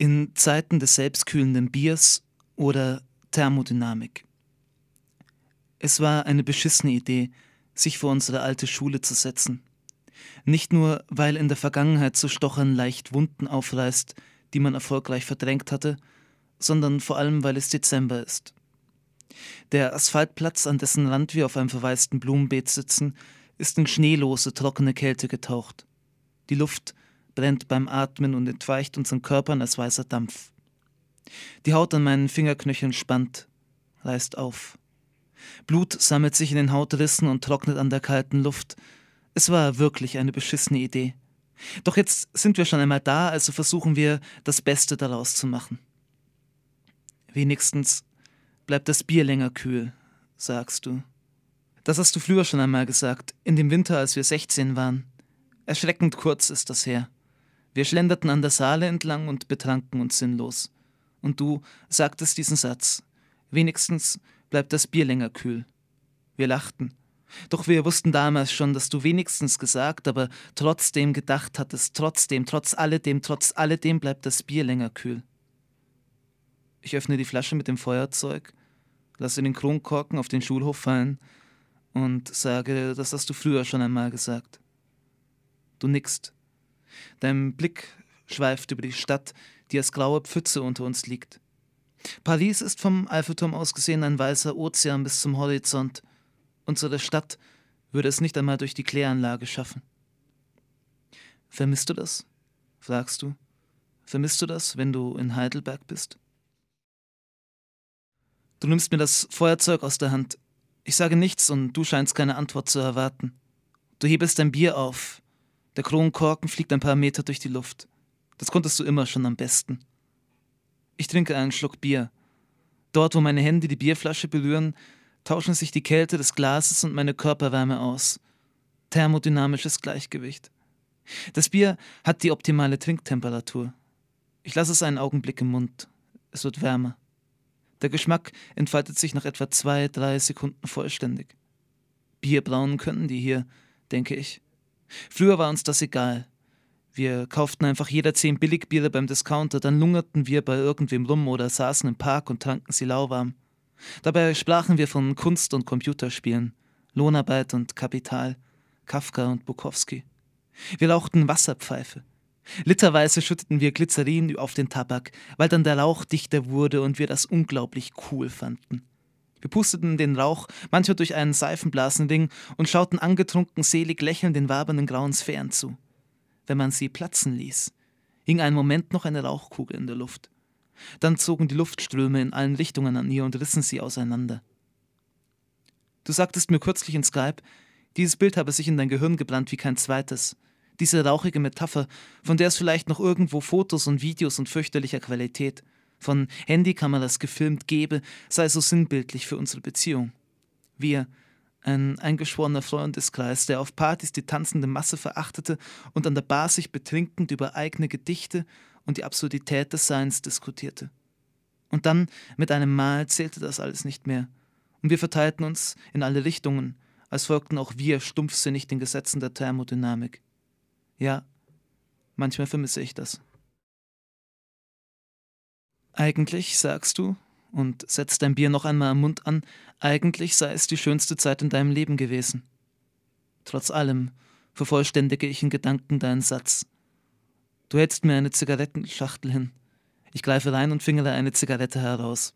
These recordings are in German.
In Zeiten des selbstkühlenden Biers oder Thermodynamik. Es war eine beschissene Idee, sich vor unsere alte Schule zu setzen. Nicht nur, weil in der Vergangenheit zu stochern leicht Wunden aufreißt, die man erfolgreich verdrängt hatte, sondern vor allem, weil es Dezember ist. Der Asphaltplatz, an dessen Rand wir auf einem verwaisten Blumenbeet sitzen, ist in schneelose, trockene Kälte getaucht. Die Luft brennt beim Atmen und entweicht unseren Körpern als weißer Dampf. Die Haut an meinen Fingerknöcheln spannt, reißt auf. Blut sammelt sich in den Hautrissen und trocknet an der kalten Luft. Es war wirklich eine beschissene Idee. Doch jetzt sind wir schon einmal da, also versuchen wir, das Beste daraus zu machen. Wenigstens bleibt das Bier länger kühl, sagst du. Das hast du früher schon einmal gesagt, in dem Winter, als wir 16 waren. Erschreckend kurz ist das her. Wir schlenderten an der Saale entlang und betranken uns sinnlos. Und du sagtest diesen Satz. Wenigstens bleibt das Bier länger kühl. Wir lachten. Doch wir wussten damals schon, dass du wenigstens gesagt, aber trotzdem gedacht hattest, trotzdem, trotz alledem, trotz alledem bleibt das Bier länger kühl. Ich öffne die Flasche mit dem Feuerzeug, lasse den Kronkorken auf den Schulhof fallen und sage, das hast du früher schon einmal gesagt. Du nickst. Dein Blick schweift über die Stadt, die als graue Pfütze unter uns liegt. Paris ist vom Eiffelturm aus gesehen ein weißer Ozean bis zum Horizont. Unsere Stadt würde es nicht einmal durch die Kläranlage schaffen. Vermisst du das? fragst du. Vermisst du das, wenn du in Heidelberg bist? Du nimmst mir das Feuerzeug aus der Hand. Ich sage nichts und du scheinst keine Antwort zu erwarten. Du hebest dein Bier auf, der Kronkorken fliegt ein paar Meter durch die Luft. Das konntest du immer schon am besten. Ich trinke einen Schluck Bier. Dort, wo meine Hände die Bierflasche berühren, tauschen sich die Kälte des Glases und meine Körperwärme aus. Thermodynamisches Gleichgewicht. Das Bier hat die optimale Trinktemperatur. Ich lasse es einen Augenblick im Mund. Es wird wärmer. Der Geschmack entfaltet sich nach etwa zwei, drei Sekunden vollständig. Bier brauen können die hier, denke ich. Früher war uns das egal. Wir kauften einfach jeder zehn Billigbiere beim Discounter, dann lungerten wir bei irgendwem rum oder saßen im Park und tranken sie lauwarm. Dabei sprachen wir von Kunst und Computerspielen, Lohnarbeit und Kapital, Kafka und Bukowski. Wir rauchten Wasserpfeife. Literweise schütteten wir Glycerin auf den Tabak, weil dann der Rauch dichter wurde und wir das unglaublich cool fanden. Wir pusteten den Rauch, manchmal durch einen Seifenblasenring, und schauten angetrunken selig lächelnd den wabernden grauen Sphären zu. Wenn man sie platzen ließ, hing einen Moment noch eine Rauchkugel in der Luft. Dann zogen die Luftströme in allen Richtungen an ihr und rissen sie auseinander. Du sagtest mir kürzlich in Skype, dieses Bild habe sich in dein Gehirn gebrannt wie kein zweites. Diese rauchige Metapher, von der es vielleicht noch irgendwo Fotos und Videos und fürchterlicher Qualität von Handykameras gefilmt gebe, sei so sinnbildlich für unsere Beziehung. Wir, ein eingeschworener Freundeskreis, der auf Partys die tanzende Masse verachtete und an der Bar sich betrinkend über eigene Gedichte und die Absurdität des Seins diskutierte. Und dann, mit einem Mal, zählte das alles nicht mehr. Und wir verteilten uns in alle Richtungen, als folgten auch wir stumpfsinnig den Gesetzen der Thermodynamik. Ja, manchmal vermisse ich das. Eigentlich, sagst du, und setzt dein Bier noch einmal am Mund an, eigentlich sei es die schönste Zeit in deinem Leben gewesen. Trotz allem vervollständige ich in Gedanken deinen Satz. Du hältst mir eine Zigarettenschachtel hin. Ich greife rein und fingere eine Zigarette heraus.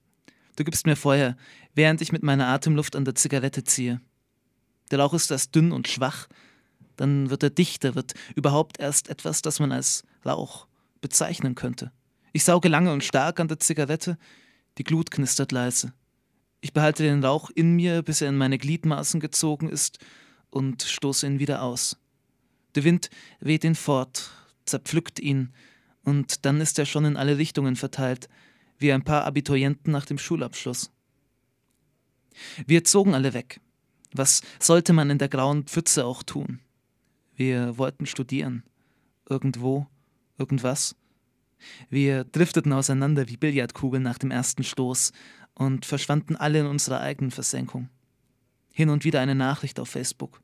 Du gibst mir Feuer, während ich mit meiner Atemluft an der Zigarette ziehe. Der Rauch ist erst dünn und schwach, dann wird er dichter, wird überhaupt erst etwas, das man als Rauch bezeichnen könnte. Ich sauge lange und stark an der Zigarette, die Glut knistert leise. Ich behalte den Rauch in mir, bis er in meine Gliedmaßen gezogen ist, und stoße ihn wieder aus. Der Wind weht ihn fort, zerpflückt ihn, und dann ist er schon in alle Richtungen verteilt, wie ein paar Abiturienten nach dem Schulabschluss. Wir zogen alle weg. Was sollte man in der grauen Pfütze auch tun? Wir wollten studieren. Irgendwo, irgendwas. Wir drifteten auseinander wie Billardkugeln nach dem ersten Stoß und verschwanden alle in unserer eigenen Versenkung. Hin und wieder eine Nachricht auf Facebook.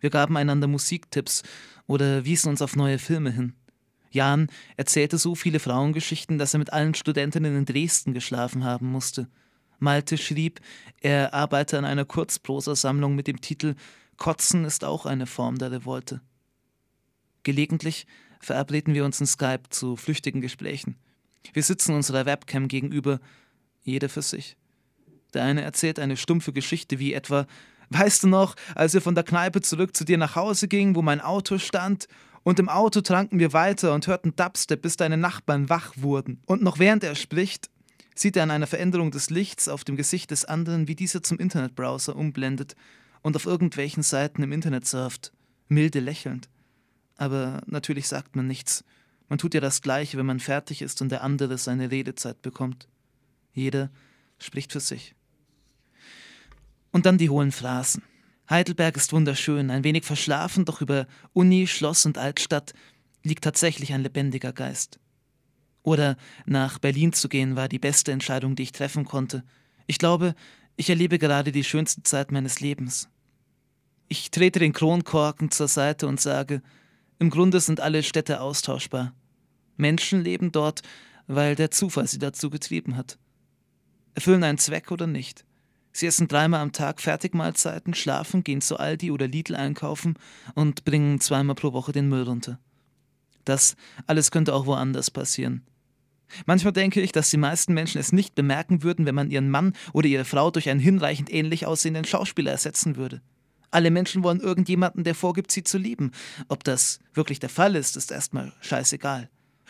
Wir gaben einander Musiktipps oder wiesen uns auf neue Filme hin. Jan erzählte so viele Frauengeschichten, dass er mit allen Studentinnen in Dresden geschlafen haben musste. Malte schrieb, er arbeite an einer Kurzprosasammlung mit dem Titel Kotzen ist auch eine Form der Revolte. Gelegentlich verabreden wir uns in Skype zu flüchtigen Gesprächen. Wir sitzen unserer Webcam gegenüber, jeder für sich. Der eine erzählt eine stumpfe Geschichte wie etwa Weißt du noch, als wir von der Kneipe zurück zu dir nach Hause gingen, wo mein Auto stand? Und im Auto tranken wir weiter und hörten Dubstep, bis deine Nachbarn wach wurden. Und noch während er spricht, sieht er an einer Veränderung des Lichts auf dem Gesicht des anderen, wie dieser zum Internetbrowser umblendet und auf irgendwelchen Seiten im Internet surft, milde lächelnd. Aber natürlich sagt man nichts. Man tut ja das Gleiche, wenn man fertig ist und der andere seine Redezeit bekommt. Jeder spricht für sich. Und dann die hohlen Phrasen. Heidelberg ist wunderschön, ein wenig verschlafen, doch über Uni, Schloss und Altstadt liegt tatsächlich ein lebendiger Geist. Oder nach Berlin zu gehen war die beste Entscheidung, die ich treffen konnte. Ich glaube, ich erlebe gerade die schönste Zeit meines Lebens. Ich trete den Kronkorken zur Seite und sage, im Grunde sind alle Städte austauschbar. Menschen leben dort, weil der Zufall sie dazu getrieben hat. Erfüllen einen Zweck oder nicht. Sie essen dreimal am Tag Fertigmahlzeiten, schlafen, gehen zu Aldi oder Lidl einkaufen und bringen zweimal pro Woche den Müll runter. Das alles könnte auch woanders passieren. Manchmal denke ich, dass die meisten Menschen es nicht bemerken würden, wenn man ihren Mann oder ihre Frau durch einen hinreichend ähnlich aussehenden Schauspieler ersetzen würde. Alle Menschen wollen irgendjemanden, der vorgibt, sie zu lieben. Ob das wirklich der Fall ist, ist erstmal scheißegal.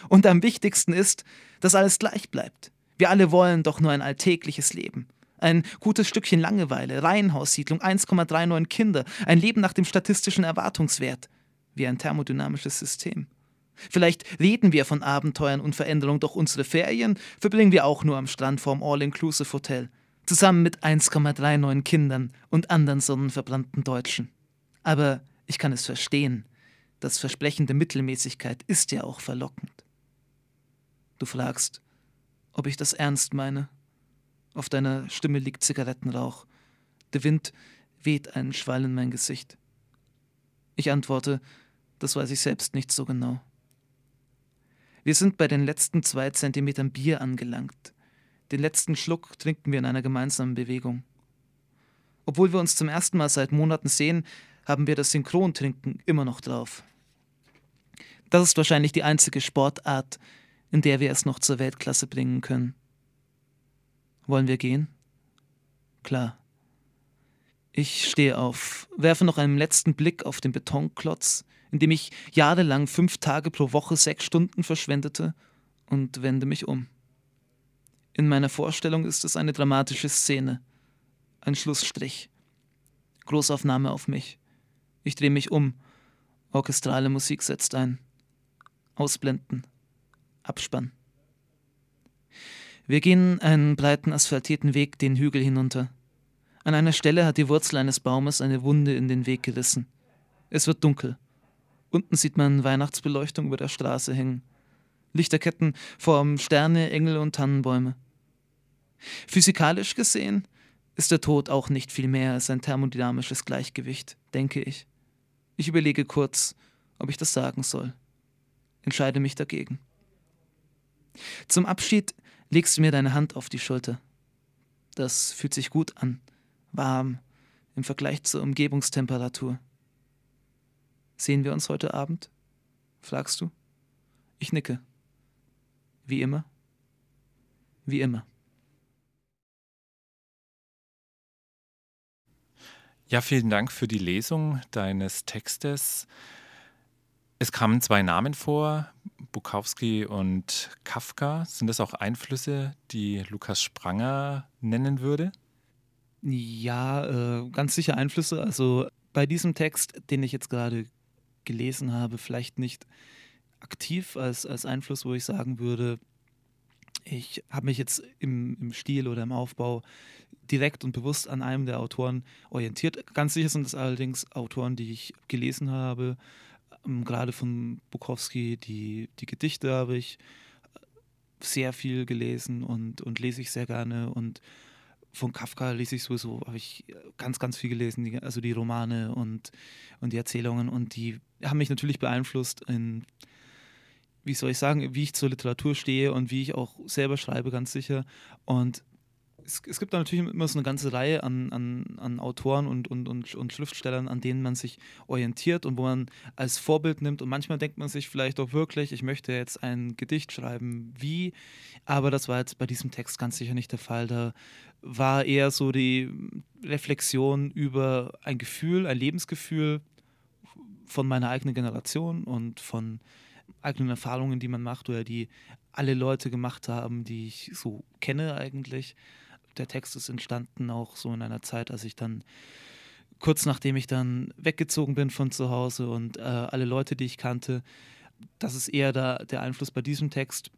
Und am wichtigsten ist, dass alles gleich bleibt. Wir alle wollen doch nur ein alltägliches Leben. Ein gutes Stückchen Langeweile, Reihenhaussiedlung, 1,39 Kinder, ein Leben nach dem statistischen Erwartungswert, wie ein thermodynamisches System. Vielleicht reden wir von Abenteuern und Veränderung, doch unsere Ferien verbringen wir auch nur am Strand vorm All-Inclusive-Hotel, zusammen mit 1,39 Kindern und anderen sonnenverbrannten Deutschen. Aber ich kann es verstehen. Das Versprechen der Mittelmäßigkeit ist ja auch verlockend. Du fragst, ob ich das ernst meine. Auf deiner Stimme liegt Zigarettenrauch. Der Wind weht einen Schwall in mein Gesicht. Ich antworte, das weiß ich selbst nicht so genau. Wir sind bei den letzten zwei Zentimetern Bier angelangt. Den letzten Schluck trinken wir in einer gemeinsamen Bewegung. Obwohl wir uns zum ersten Mal seit Monaten sehen, haben wir das Synchrontrinken immer noch drauf. Das ist wahrscheinlich die einzige Sportart, in der wir es noch zur Weltklasse bringen können. Wollen wir gehen? Klar. Ich stehe auf, werfe noch einen letzten Blick auf den Betonklotz, in dem ich jahrelang fünf Tage pro Woche sechs Stunden verschwendete, und wende mich um. In meiner Vorstellung ist es eine dramatische Szene. Ein Schlussstrich. Großaufnahme auf mich. Ich drehe mich um. Orchestrale Musik setzt ein. Ausblenden. Abspann. Wir gehen einen breiten asphaltierten Weg den Hügel hinunter. An einer Stelle hat die Wurzel eines Baumes eine Wunde in den Weg gerissen. Es wird dunkel. Unten sieht man Weihnachtsbeleuchtung über der Straße hängen. Lichterketten formen Sterne, Engel und Tannenbäume. Physikalisch gesehen ist der Tod auch nicht viel mehr als ein thermodynamisches Gleichgewicht, denke ich. Ich überlege kurz, ob ich das sagen soll. Entscheide mich dagegen. Zum Abschied legst du mir deine Hand auf die Schulter. Das fühlt sich gut an, warm im Vergleich zur Umgebungstemperatur. Sehen wir uns heute Abend? fragst du. Ich nicke. Wie immer? Wie immer. Ja, vielen Dank für die Lesung deines Textes. Es kamen zwei Namen vor, Bukowski und Kafka. Sind das auch Einflüsse, die Lukas Spranger nennen würde? Ja, äh, ganz sicher Einflüsse. Also bei diesem Text, den ich jetzt gerade gelesen habe, vielleicht nicht aktiv als, als Einfluss, wo ich sagen würde, ich habe mich jetzt im, im Stil oder im Aufbau direkt und bewusst an einem der Autoren orientiert. Ganz sicher sind es allerdings Autoren, die ich gelesen habe, ähm, gerade von Bukowski, die, die Gedichte habe ich sehr viel gelesen und, und lese ich sehr gerne. Und von Kafka lese ich sowieso, habe ich ganz, ganz viel gelesen, die, also die Romane und, und die Erzählungen. Und die haben mich natürlich beeinflusst in, wie soll ich sagen, wie ich zur Literatur stehe und wie ich auch selber schreibe, ganz sicher. Und es, es gibt da natürlich immer so eine ganze Reihe an, an, an Autoren und, und, und, und Schriftstellern, an denen man sich orientiert und wo man als Vorbild nimmt. Und manchmal denkt man sich vielleicht auch wirklich, ich möchte jetzt ein Gedicht schreiben, wie. Aber das war jetzt bei diesem Text ganz sicher nicht der Fall. Da war eher so die Reflexion über ein Gefühl, ein Lebensgefühl von meiner eigenen Generation und von eigenen Erfahrungen, die man macht oder die alle Leute gemacht haben, die ich so kenne eigentlich der Text ist entstanden auch so in einer Zeit, als ich dann kurz nachdem ich dann weggezogen bin von zu Hause und äh, alle Leute, die ich kannte, das ist eher da, der Einfluss bei diesem Text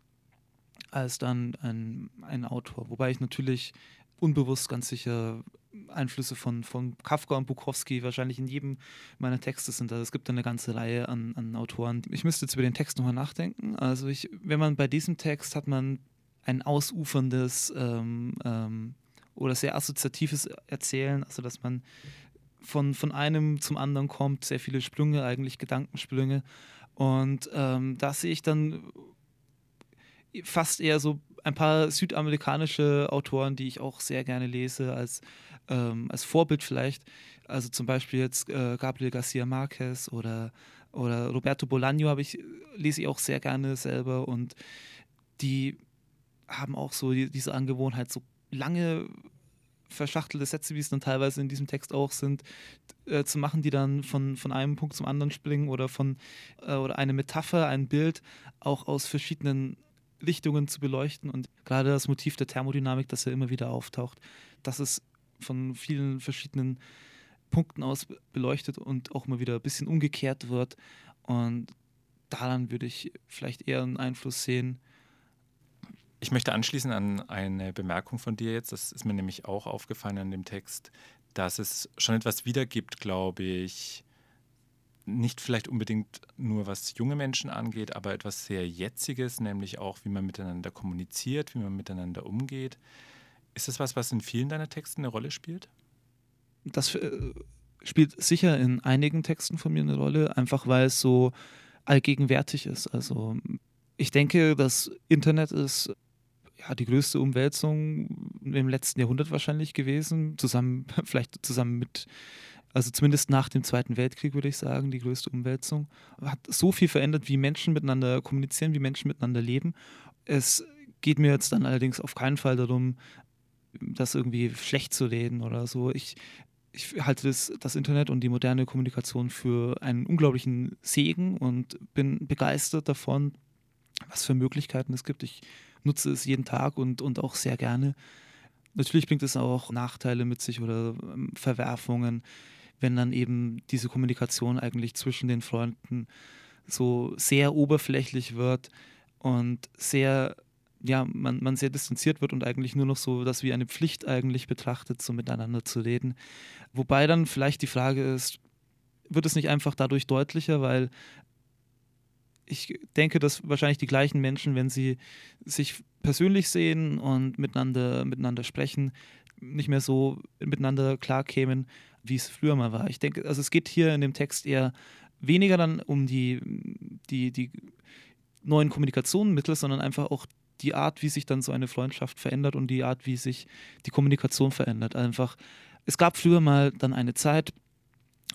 als dann ein, ein Autor. Wobei ich natürlich unbewusst ganz sicher Einflüsse von, von Kafka und Bukowski wahrscheinlich in jedem meiner Texte sind. Also es gibt eine ganze Reihe an, an Autoren. Ich müsste jetzt über den Text nochmal nachdenken. Also ich, wenn man bei diesem Text hat man ein ausuferndes ähm, ähm, oder sehr assoziatives Erzählen, also dass man von, von einem zum anderen kommt, sehr viele Sprünge, eigentlich Gedankensprünge. Und ähm, da sehe ich dann fast eher so ein paar südamerikanische Autoren, die ich auch sehr gerne lese, als, ähm, als Vorbild vielleicht. Also zum Beispiel jetzt äh, Gabriel Garcia Marquez oder, oder Roberto Bolaño ich, lese ich auch sehr gerne selber und die haben auch so die, diese Angewohnheit, so lange verschachtelte Sätze, wie es dann teilweise in diesem Text auch sind, äh, zu machen, die dann von, von einem Punkt zum anderen springen oder von äh, oder eine Metapher, ein Bild auch aus verschiedenen Richtungen zu beleuchten. Und gerade das Motiv der Thermodynamik, das ja immer wieder auftaucht, das ist von vielen verschiedenen Punkten aus beleuchtet und auch immer wieder ein bisschen umgekehrt wird. Und daran würde ich vielleicht eher einen Einfluss sehen. Ich möchte anschließen an eine Bemerkung von dir jetzt. Das ist mir nämlich auch aufgefallen an dem Text, dass es schon etwas wiedergibt, glaube ich, nicht vielleicht unbedingt nur was junge Menschen angeht, aber etwas sehr Jetziges, nämlich auch, wie man miteinander kommuniziert, wie man miteinander umgeht. Ist das was, was in vielen deiner Texten eine Rolle spielt? Das äh, spielt sicher in einigen Texten von mir eine Rolle, einfach weil es so allgegenwärtig ist. Also ich denke, das Internet ist ja, die größte Umwälzung im letzten Jahrhundert wahrscheinlich gewesen, zusammen, vielleicht zusammen mit, also zumindest nach dem Zweiten Weltkrieg würde ich sagen, die größte Umwälzung. Hat so viel verändert, wie Menschen miteinander kommunizieren, wie Menschen miteinander leben. Es geht mir jetzt dann allerdings auf keinen Fall darum, das irgendwie schlecht zu reden oder so. Ich, ich halte das, das Internet und die moderne Kommunikation für einen unglaublichen Segen und bin begeistert davon, was für Möglichkeiten es gibt. Ich nutze es jeden Tag und, und auch sehr gerne. Natürlich bringt es auch Nachteile mit sich oder ähm, Verwerfungen, wenn dann eben diese Kommunikation eigentlich zwischen den Freunden so sehr oberflächlich wird und sehr, ja, man, man sehr distanziert wird und eigentlich nur noch so das wie eine Pflicht eigentlich betrachtet, so miteinander zu reden. Wobei dann vielleicht die Frage ist, wird es nicht einfach dadurch deutlicher, weil ich denke, dass wahrscheinlich die gleichen Menschen, wenn sie sich persönlich sehen und miteinander, miteinander sprechen, nicht mehr so miteinander klarkämen, wie es früher mal war. Ich denke, also es geht hier in dem Text eher weniger dann um die, die, die neuen Kommunikationsmittel, sondern einfach auch die Art, wie sich dann so eine Freundschaft verändert und die Art, wie sich die Kommunikation verändert. Einfach, es gab früher mal dann eine Zeit,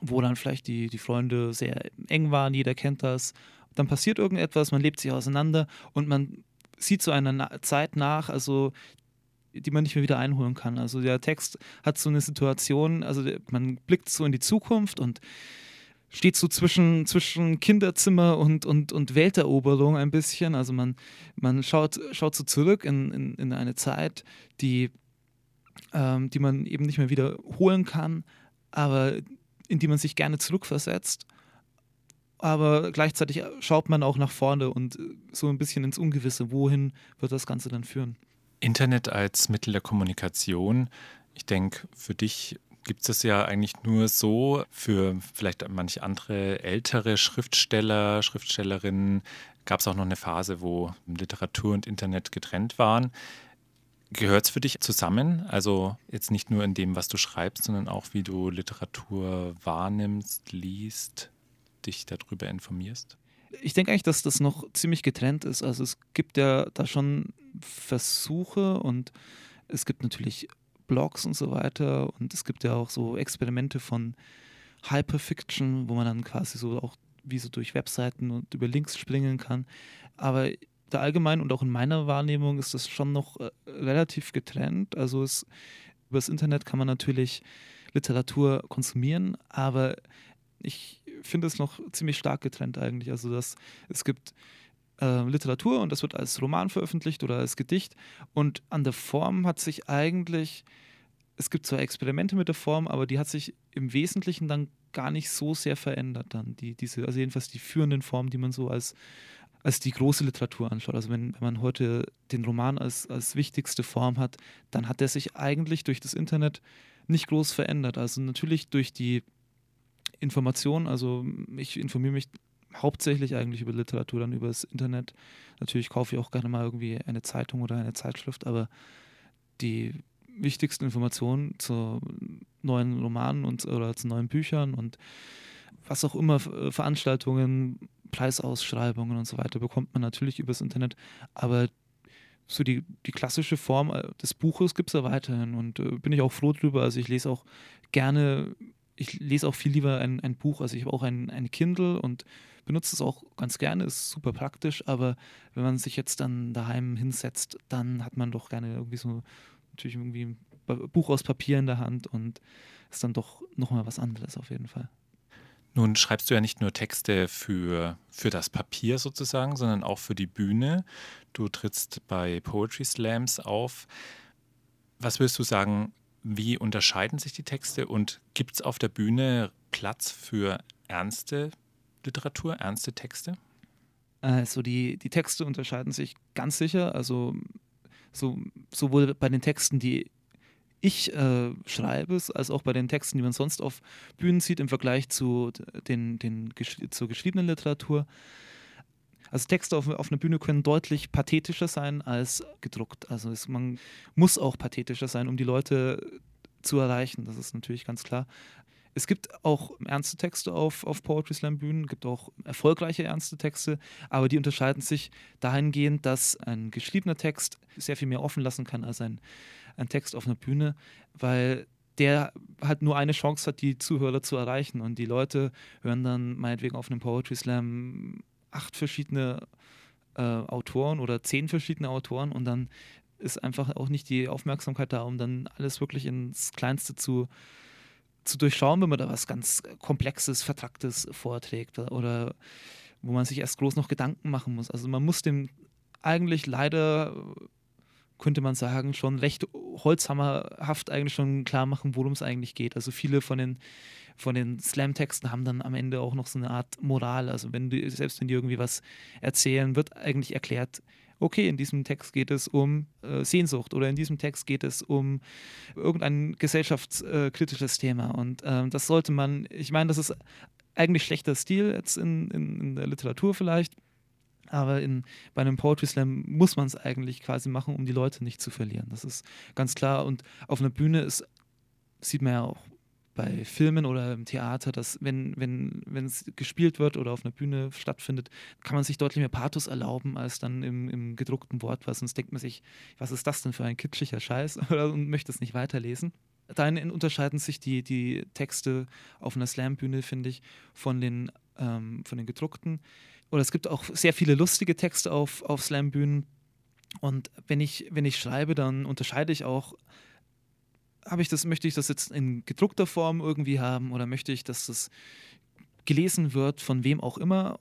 wo dann vielleicht die, die Freunde sehr eng waren, jeder kennt das dann passiert irgendetwas, man lebt sich auseinander und man sieht so einer Na Zeit nach, also die man nicht mehr wieder einholen kann. Also der Text hat so eine Situation, also man blickt so in die Zukunft und steht so zwischen, zwischen Kinderzimmer und, und, und Welteroberung ein bisschen. Also man, man schaut, schaut so zurück in, in, in eine Zeit, die, ähm, die man eben nicht mehr wiederholen kann, aber in die man sich gerne zurückversetzt aber gleichzeitig schaut man auch nach vorne und so ein bisschen ins Ungewisse. Wohin wird das Ganze dann führen? Internet als Mittel der Kommunikation. Ich denke, für dich gibt es ja eigentlich nur so. Für vielleicht manche andere ältere Schriftsteller, Schriftstellerinnen gab es auch noch eine Phase, wo Literatur und Internet getrennt waren. Gehört es für dich zusammen? Also jetzt nicht nur in dem, was du schreibst, sondern auch wie du Literatur wahrnimmst, liest? Dich darüber informierst? Ich denke eigentlich, dass das noch ziemlich getrennt ist. Also es gibt ja da schon Versuche und es gibt natürlich Blogs und so weiter und es gibt ja auch so Experimente von Hyperfiction, wo man dann quasi so auch wie so durch Webseiten und über Links springen kann. Aber da allgemein und auch in meiner Wahrnehmung ist das schon noch äh, relativ getrennt. Also es, über Internet kann man natürlich Literatur konsumieren, aber ich finde es noch ziemlich stark getrennt eigentlich. Also dass es gibt äh, Literatur und das wird als Roman veröffentlicht oder als Gedicht und an der Form hat sich eigentlich es gibt zwar Experimente mit der Form, aber die hat sich im Wesentlichen dann gar nicht so sehr verändert dann. Die, diese, also jedenfalls die führenden Formen, die man so als, als die große Literatur anschaut. Also wenn, wenn man heute den Roman als, als wichtigste Form hat, dann hat der sich eigentlich durch das Internet nicht groß verändert. Also natürlich durch die Information, also ich informiere mich hauptsächlich eigentlich über Literatur, dann über das Internet. Natürlich kaufe ich auch gerne mal irgendwie eine Zeitung oder eine Zeitschrift, aber die wichtigsten Informationen zu neuen Romanen und oder zu neuen Büchern und was auch immer, äh, Veranstaltungen, Preisausschreibungen und so weiter bekommt man natürlich übers Internet, aber so die, die klassische Form äh, des Buches gibt es ja weiterhin und äh, bin ich auch froh drüber. Also ich lese auch gerne, ich lese auch viel lieber ein, ein Buch, also ich habe auch ein, ein Kindle und benutze es auch ganz gerne, ist super praktisch, aber wenn man sich jetzt dann daheim hinsetzt, dann hat man doch gerne irgendwie so natürlich irgendwie ein Buch aus Papier in der Hand und ist dann doch nochmal was anderes auf jeden Fall. Nun schreibst du ja nicht nur Texte für, für das Papier sozusagen, sondern auch für die Bühne. Du trittst bei Poetry Slams auf. Was würdest du sagen, wie unterscheiden sich die Texte und gibt es auf der Bühne Platz für ernste Literatur, ernste Texte? Also die, die Texte unterscheiden sich ganz sicher. Also so, sowohl bei den Texten, die ich äh, schreibe, als auch bei den Texten, die man sonst auf Bühnen sieht, im Vergleich zu den, den zur geschriebenen Literatur. Also Texte auf, auf einer Bühne können deutlich pathetischer sein als gedruckt. Also es, man muss auch pathetischer sein, um die Leute zu erreichen. Das ist natürlich ganz klar. Es gibt auch ernste Texte auf, auf Poetry Slam Bühnen, gibt auch erfolgreiche ernste Texte, aber die unterscheiden sich dahingehend, dass ein geschriebener Text sehr viel mehr offen lassen kann als ein, ein Text auf einer Bühne, weil der halt nur eine Chance hat, die Zuhörer zu erreichen. Und die Leute hören dann meinetwegen auf einem Poetry Slam acht verschiedene äh, Autoren oder zehn verschiedene Autoren und dann ist einfach auch nicht die Aufmerksamkeit da, um dann alles wirklich ins Kleinste zu, zu durchschauen, wenn man da was ganz Komplexes, Vertracktes vorträgt oder wo man sich erst groß noch Gedanken machen muss. Also man muss dem eigentlich leider, könnte man sagen, schon recht holzhammerhaft eigentlich schon klar machen, worum es eigentlich geht. Also viele von den, von den Slam-Texten haben dann am Ende auch noch so eine Art Moral. Also wenn du, selbst wenn die irgendwie was erzählen, wird eigentlich erklärt, okay, in diesem Text geht es um äh, Sehnsucht oder in diesem Text geht es um irgendein gesellschaftskritisches Thema. Und äh, das sollte man, ich meine, das ist eigentlich schlechter Stil jetzt in, in, in der Literatur vielleicht. Aber in, bei einem Poetry Slam muss man es eigentlich quasi machen, um die Leute nicht zu verlieren. Das ist ganz klar. Und auf einer Bühne ist, sieht man ja auch bei Filmen oder im Theater, dass wenn, wenn, wenn es gespielt wird oder auf einer Bühne stattfindet, kann man sich deutlich mehr Pathos erlauben als dann im, im gedruckten Wort, weil sonst denkt man sich, was ist das denn für ein kitschiger Scheiß und möchte es nicht weiterlesen. Dahin unterscheiden sich die, die Texte auf einer Slam-Bühne, finde ich, von den, ähm, von den gedruckten. Oder es gibt auch sehr viele lustige Texte auf, auf Slam-Bühnen. Und wenn ich, wenn ich schreibe, dann unterscheide ich auch habe ich das, möchte ich das jetzt in gedruckter Form irgendwie haben oder möchte ich, dass das gelesen wird von wem auch immer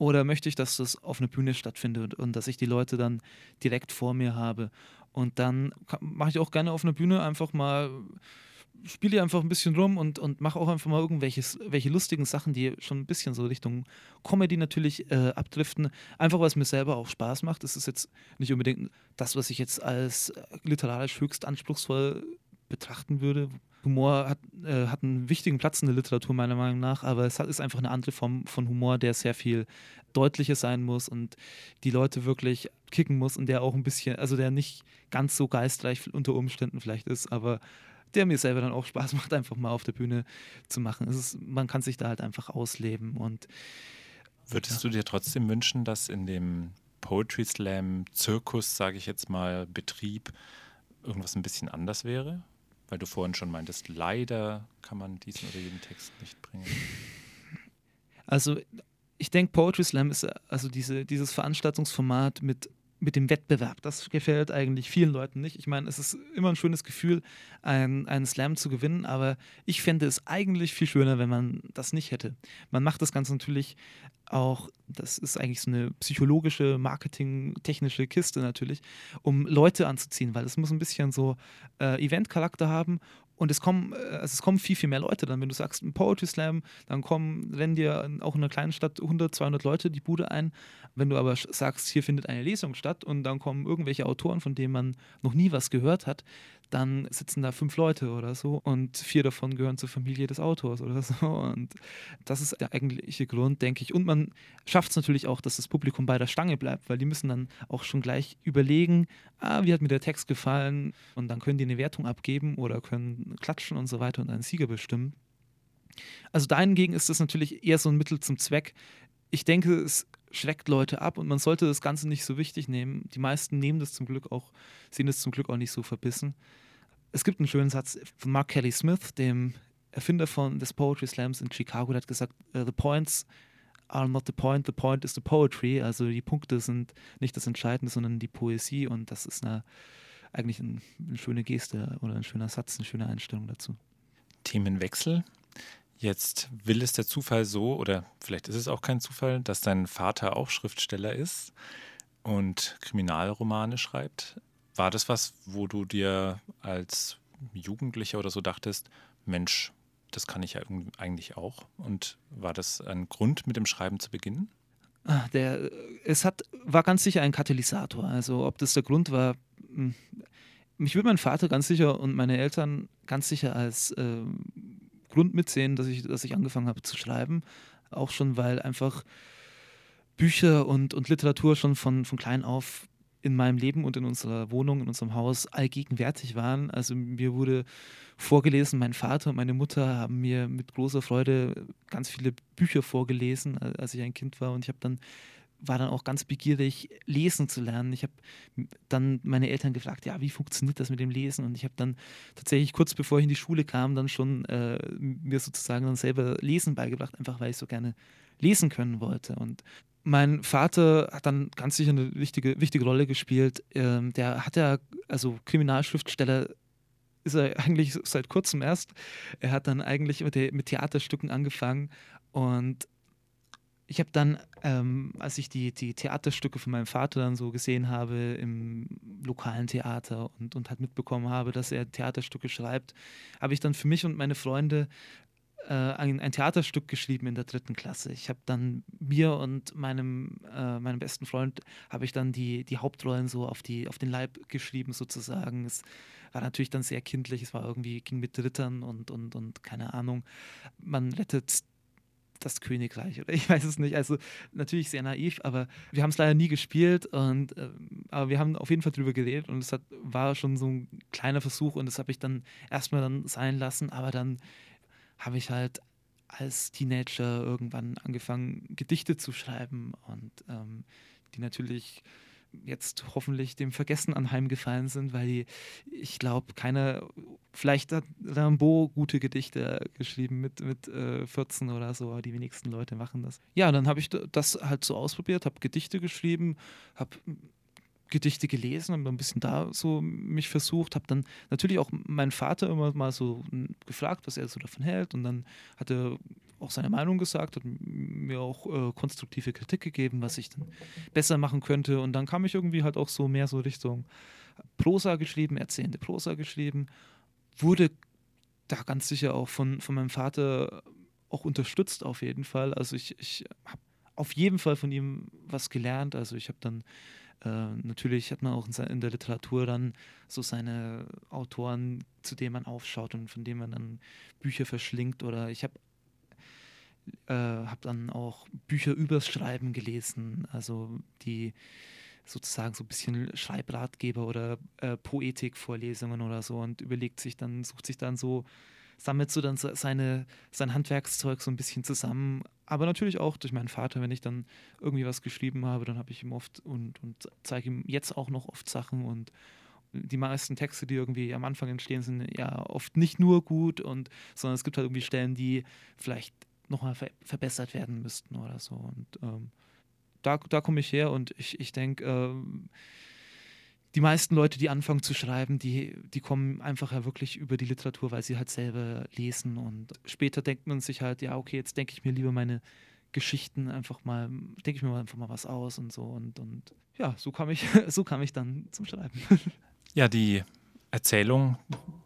oder möchte ich, dass das auf einer Bühne stattfindet und dass ich die Leute dann direkt vor mir habe. Und dann mache ich auch gerne auf einer Bühne einfach mal, spiele einfach ein bisschen rum und, und mache auch einfach mal irgendwelche welche lustigen Sachen, die schon ein bisschen so Richtung Comedy natürlich äh, abdriften. Einfach weil es mir selber auch Spaß macht. Es ist jetzt nicht unbedingt das, was ich jetzt als literarisch höchst anspruchsvoll betrachten würde. Humor hat, äh, hat einen wichtigen Platz in der Literatur meiner Meinung nach, aber es hat, ist einfach eine andere Form von Humor, der sehr viel deutlicher sein muss und die Leute wirklich kicken muss und der auch ein bisschen, also der nicht ganz so geistreich unter Umständen vielleicht ist, aber der mir selber dann auch Spaß macht, einfach mal auf der Bühne zu machen. Ist, man kann sich da halt einfach ausleben und Würdest du dir trotzdem wünschen, dass in dem Poetry Slam Zirkus, sage ich jetzt mal, Betrieb irgendwas ein bisschen anders wäre? Weil du vorhin schon meintest, leider kann man diesen oder jeden Text nicht bringen. Also ich denke, Poetry Slam ist also diese, dieses Veranstaltungsformat mit mit dem Wettbewerb. Das gefällt eigentlich vielen Leuten nicht. Ich meine, es ist immer ein schönes Gefühl, einen, einen Slam zu gewinnen, aber ich fände es eigentlich viel schöner, wenn man das nicht hätte. Man macht das Ganze natürlich auch, das ist eigentlich so eine psychologische, marketingtechnische Kiste natürlich, um Leute anzuziehen, weil es muss ein bisschen so äh, Event-Charakter haben und es kommen, äh, also es kommen viel, viel mehr Leute dann. Wenn du sagst, ein Poetry Slam, dann kommen, rennen dir auch in einer kleinen Stadt 100, 200 Leute die Bude ein. Wenn du aber sagst, hier findet eine Lesung statt und dann kommen irgendwelche Autoren, von denen man noch nie was gehört hat, dann sitzen da fünf Leute oder so und vier davon gehören zur Familie des Autors oder so. Und das ist der eigentliche Grund, denke ich. Und man schafft es natürlich auch, dass das Publikum bei der Stange bleibt, weil die müssen dann auch schon gleich überlegen, ah, wie hat mir der Text gefallen? Und dann können die eine Wertung abgeben oder können klatschen und so weiter und einen Sieger bestimmen. Also dahingegen ist das natürlich eher so ein Mittel zum Zweck. Ich denke, es schreckt Leute ab und man sollte das Ganze nicht so wichtig nehmen. Die meisten nehmen das zum Glück auch, sehen das zum Glück auch nicht so verbissen. Es gibt einen schönen Satz von Mark Kelly Smith, dem Erfinder von des Poetry Slams in Chicago, der hat gesagt, uh, the points are not the point, the point is the poetry. Also die Punkte sind nicht das Entscheidende, sondern die Poesie und das ist eine, eigentlich ein, eine schöne Geste oder ein schöner Satz, eine schöne Einstellung dazu. Themenwechsel. Jetzt will es der Zufall so, oder vielleicht ist es auch kein Zufall, dass dein Vater auch Schriftsteller ist und Kriminalromane schreibt. War das was, wo du dir als Jugendlicher oder so dachtest, Mensch, das kann ich ja eigentlich auch? Und war das ein Grund, mit dem Schreiben zu beginnen? Ah, der, es hat, war ganz sicher ein Katalysator. Also ob das der Grund war, hm, mich würde mein Vater ganz sicher und meine Eltern ganz sicher als äh, Grund mitsehen, dass ich, dass ich angefangen habe zu schreiben. Auch schon, weil einfach Bücher und, und Literatur schon von, von klein auf in meinem Leben und in unserer Wohnung, in unserem Haus allgegenwärtig waren. Also mir wurde vorgelesen, mein Vater und meine Mutter haben mir mit großer Freude ganz viele Bücher vorgelesen, als ich ein Kind war. Und ich habe dann war dann auch ganz begierig, lesen zu lernen. Ich habe dann meine Eltern gefragt, ja, wie funktioniert das mit dem Lesen? Und ich habe dann tatsächlich kurz bevor ich in die Schule kam, dann schon äh, mir sozusagen dann selber Lesen beigebracht, einfach weil ich so gerne lesen können wollte. Und mein Vater hat dann ganz sicher eine wichtige, wichtige Rolle gespielt. Ähm, der hat ja, also Kriminalschriftsteller ist er eigentlich seit kurzem erst. Er hat dann eigentlich mit, mit Theaterstücken angefangen und ich habe dann, ähm, als ich die, die Theaterstücke von meinem Vater dann so gesehen habe im lokalen Theater und, und halt mitbekommen habe, dass er Theaterstücke schreibt, habe ich dann für mich und meine Freunde äh, ein, ein, Theaterstück geschrieben in der dritten Klasse. Ich habe dann mir und meinem, äh, meinem besten Freund habe ich dann die, die Hauptrollen so auf, die, auf den Leib geschrieben sozusagen. Es war natürlich dann sehr kindlich, es war irgendwie, ging mit Rittern und, und, und keine Ahnung. Man rettet das Königreich oder ich weiß es nicht. Also natürlich sehr naiv, aber wir haben es leider nie gespielt und äh, aber wir haben auf jeden Fall drüber geredet und es hat, war schon so ein kleiner Versuch und das habe ich dann erstmal dann sein lassen, aber dann habe ich halt als Teenager irgendwann angefangen, Gedichte zu schreiben und ähm, die natürlich jetzt hoffentlich dem Vergessen anheimgefallen sind, weil die, ich glaube, keiner, vielleicht hat Rimbaud gute Gedichte geschrieben mit, mit äh, 14 oder so, aber die wenigsten Leute machen das. Ja, dann habe ich das halt so ausprobiert, habe Gedichte geschrieben, habe Gedichte gelesen und ein bisschen da so mich versucht, habe dann natürlich auch meinen Vater immer mal so gefragt, was er so davon hält und dann hat er auch seine Meinung gesagt, hat mir auch äh, konstruktive Kritik gegeben, was ich dann besser machen könnte und dann kam ich irgendwie halt auch so mehr so Richtung Prosa geschrieben, erzählende Prosa geschrieben, wurde da ganz sicher auch von, von meinem Vater auch unterstützt auf jeden Fall, also ich, ich habe auf jeden Fall von ihm was gelernt, also ich habe dann äh, natürlich hat man auch in der Literatur dann so seine Autoren, zu denen man aufschaut und von denen man dann Bücher verschlingt. Oder ich habe äh, hab dann auch Bücher übers Schreiben gelesen, also die sozusagen so ein bisschen Schreibratgeber oder äh, Poetikvorlesungen oder so und überlegt sich dann, sucht sich dann so sammelt so dann seine, sein Handwerkszeug so ein bisschen zusammen. Aber natürlich auch durch meinen Vater, wenn ich dann irgendwie was geschrieben habe, dann habe ich ihm oft und, und zeige ihm jetzt auch noch oft Sachen und die meisten Texte, die irgendwie am Anfang entstehen, sind ja oft nicht nur gut und sondern es gibt halt irgendwie Stellen, die vielleicht nochmal ver verbessert werden müssten oder so. Und ähm, da, da komme ich her und ich, ich denke, ähm, die meisten Leute, die anfangen zu schreiben, die, die kommen einfach ja wirklich über die Literatur, weil sie halt selber lesen. Und später denkt man sich halt, ja, okay, jetzt denke ich mir lieber meine Geschichten einfach mal, denke ich mir einfach mal was aus und so. Und, und ja, so kam ich, so kam ich dann zum Schreiben. Ja, die Erzählung,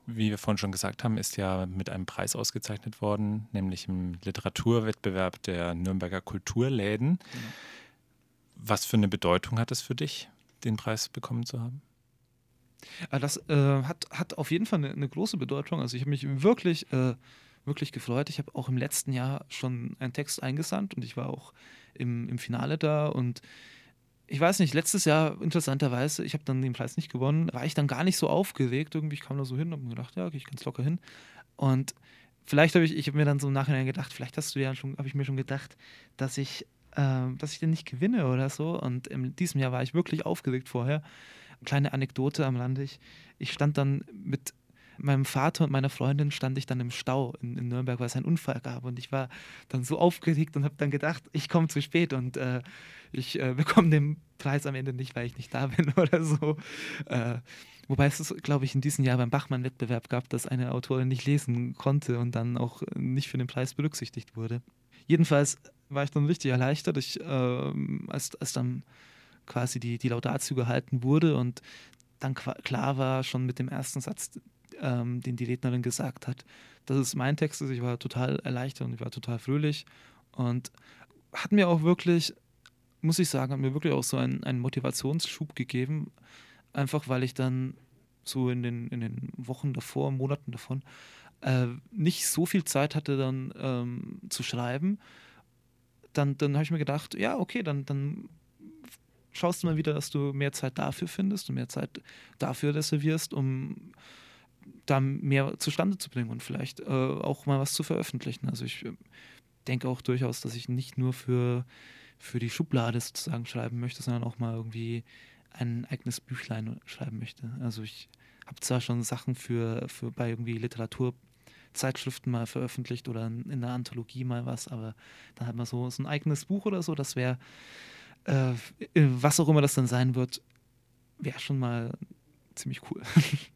wie wir vorhin schon gesagt haben, ist ja mit einem Preis ausgezeichnet worden, nämlich im Literaturwettbewerb der Nürnberger Kulturläden. Genau. Was für eine Bedeutung hat es für dich, den Preis bekommen zu haben? Äh, das äh, hat, hat auf jeden Fall eine, eine große Bedeutung. Also ich habe mich wirklich, äh, wirklich gefreut. Ich habe auch im letzten Jahr schon einen Text eingesandt und ich war auch im, im Finale da und ich weiß nicht, letztes Jahr interessanterweise, ich habe dann den Preis nicht gewonnen, war ich dann gar nicht so aufgeregt. Irgendwie, ich kam da so hin und habe mir gedacht, ja, okay, ich ganz locker hin. Und vielleicht habe ich, ich habe mir dann so im Nachhinein gedacht, vielleicht hast du ja schon, habe ich mir schon gedacht, dass ich, dass ich den nicht gewinne oder so. Und in diesem Jahr war ich wirklich aufgeregt vorher. Kleine Anekdote am Rande. Ich, ich stand dann mit meinem Vater und meiner Freundin stand ich dann im Stau in, in Nürnberg, weil es einen Unfall gab. Und ich war dann so aufgeregt und habe dann gedacht, ich komme zu spät und äh, ich äh, bekomme den Preis am Ende nicht, weil ich nicht da bin oder so. Äh, wobei es, glaube ich, in diesem Jahr beim Bachmann-Wettbewerb gab, dass eine Autorin nicht lesen konnte und dann auch nicht für den Preis berücksichtigt wurde. Jedenfalls war ich dann richtig erleichtert, ich, ähm, als, als dann quasi die, die Laudatio gehalten wurde und dann klar war schon mit dem ersten Satz, ähm, den die Rednerin gesagt hat. Das ist mein Text, ich war total erleichtert und ich war total fröhlich und hat mir auch wirklich, muss ich sagen, hat mir wirklich auch so einen, einen Motivationsschub gegeben, einfach weil ich dann so in den, in den Wochen davor, Monaten davon, äh, nicht so viel Zeit hatte, dann ähm, zu schreiben. Dann, dann habe ich mir gedacht, ja, okay, dann, dann schaust du mal wieder, dass du mehr Zeit dafür findest und mehr Zeit dafür reservierst, um da mehr zustande zu bringen und vielleicht äh, auch mal was zu veröffentlichen. Also ich äh, denke auch durchaus, dass ich nicht nur für, für die Schublade sozusagen schreiben möchte, sondern auch mal irgendwie ein eigenes Büchlein schreiben möchte. Also ich habe zwar schon Sachen für, für bei irgendwie Literaturzeitschriften mal veröffentlicht oder in, einer Anthologie mal was, aber dann hat man so, so ein eigenes Buch oder so, das wäre, äh, was auch immer das dann sein wird, wäre schon mal ziemlich cool.